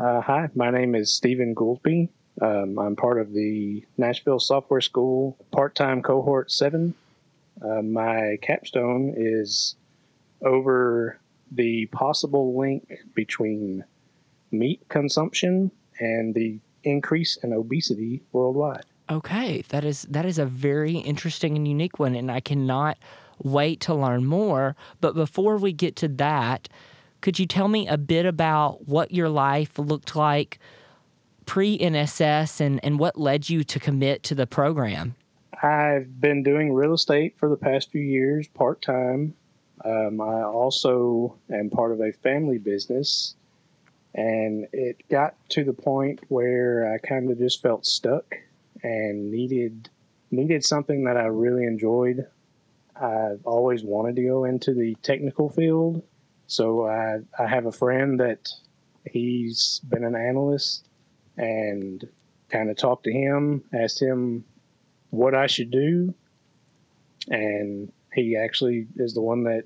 Uh, hi, my name is Steven Goolsby. Um, I'm part of the Nashville Software School part time cohort 7. Uh, my capstone is over the possible link between meat consumption and the increase in obesity worldwide. Okay, that is that is a very interesting and unique one, and I cannot wait to learn more. But before we get to that, could you tell me a bit about what your life looked like pre NSS and, and what led you to commit to the program? I've been doing real estate for the past few years part time. Um, I also am part of a family business, and it got to the point where I kind of just felt stuck and needed needed something that I really enjoyed. I've always wanted to go into the technical field, so I I have a friend that he's been an analyst and kind of talked to him, asked him what I should do, and he actually is the one that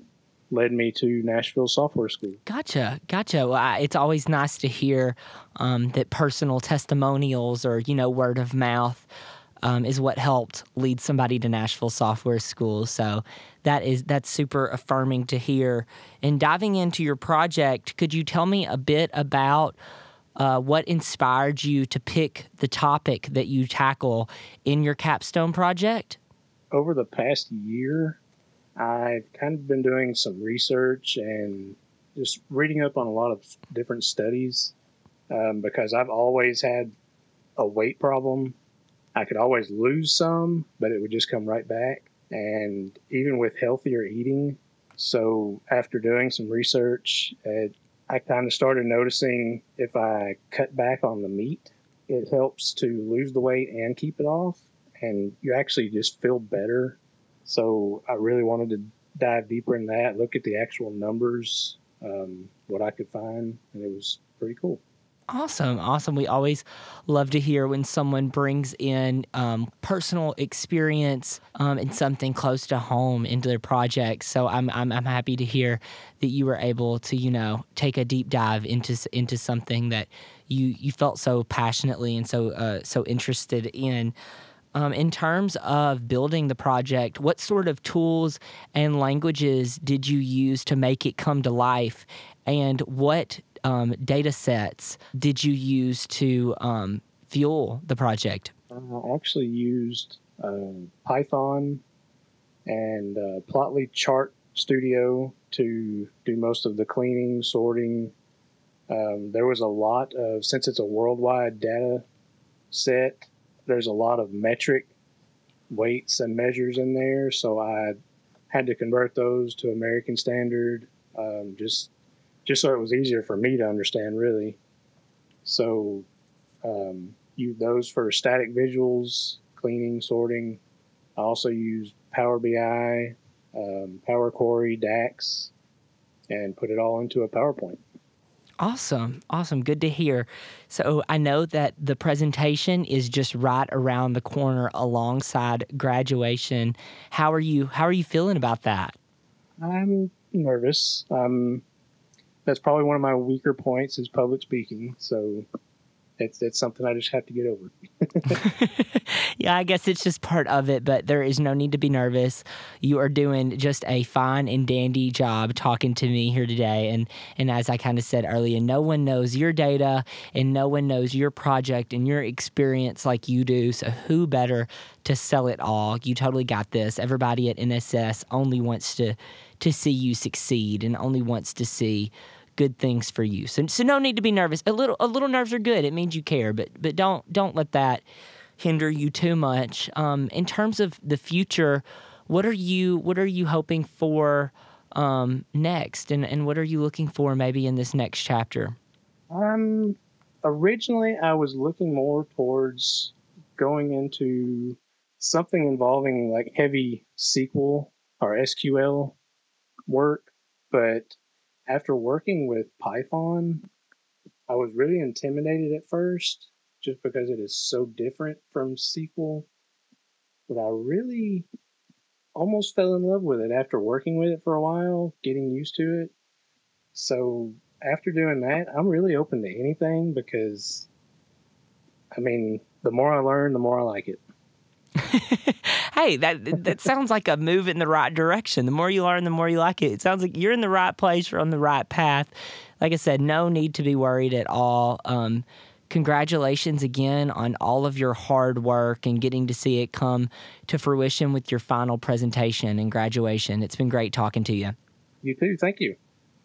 led me to Nashville Software School. Gotcha, gotcha. Well, I, it's always nice to hear um, that personal testimonials or you know word of mouth um, is what helped lead somebody to Nashville Software School. So that is that's super affirming to hear. And diving into your project, could you tell me a bit about? Uh, what inspired you to pick the topic that you tackle in your capstone project? Over the past year, I've kind of been doing some research and just reading up on a lot of different studies um, because I've always had a weight problem. I could always lose some, but it would just come right back. And even with healthier eating, so after doing some research, it, I kind of started noticing if I cut back on the meat, it helps to lose the weight and keep it off. And you actually just feel better. So I really wanted to dive deeper in that, look at the actual numbers, um, what I could find, and it was pretty cool. Awesome, awesome. We always love to hear when someone brings in um, personal experience um, and something close to home into their project. So I'm, I'm I'm happy to hear that you were able to you know take a deep dive into into something that you you felt so passionately and so uh, so interested in. Um, in terms of building the project, what sort of tools and languages did you use to make it come to life? And what um, data sets did you use to um, fuel the project? I actually used uh, Python and uh, Plotly Chart Studio to do most of the cleaning, sorting. Um, there was a lot of, since it's a worldwide data set, there's a lot of metric weights and measures in there. So I had to convert those to American Standard um, just just so it was easier for me to understand, really. So, um, use those for static visuals, cleaning, sorting. I also use Power BI, um, Power Query, DAX, and put it all into a PowerPoint. Awesome. Awesome. Good to hear. So I know that the presentation is just right around the corner alongside graduation. How are you how are you feeling about that? I'm nervous. Um that's probably one of my weaker points is public speaking. So it's it's something I just have to get over. yeah, I guess it's just part of it, but there is no need to be nervous. You are doing just a fine and dandy job talking to me here today. And and as I kind of said earlier, no one knows your data and no one knows your project and your experience like you do. So who better to sell it all? You totally got this. Everybody at NSS only wants to to see you succeed and only wants to see good things for you. So, so no need to be nervous. A little a little nerves are good. It means you care, but but don't don't let that hinder you too much. Um, in terms of the future, what are you what are you hoping for um, next, and and what are you looking for maybe in this next chapter? Um, originally I was looking more towards going into something involving like heavy SQL or SQL work, but after working with Python, I was really intimidated at first just because it is so different from SQL. But I really almost fell in love with it after working with it for a while, getting used to it. So after doing that, I'm really open to anything because, I mean, the more I learn, the more I like it. hey, that that sounds like a move in the right direction. The more you learn, the more you like it. It sounds like you're in the right place, you're on the right path. Like I said, no need to be worried at all. Um, congratulations again on all of your hard work and getting to see it come to fruition with your final presentation and graduation. It's been great talking to you. You too. Thank you.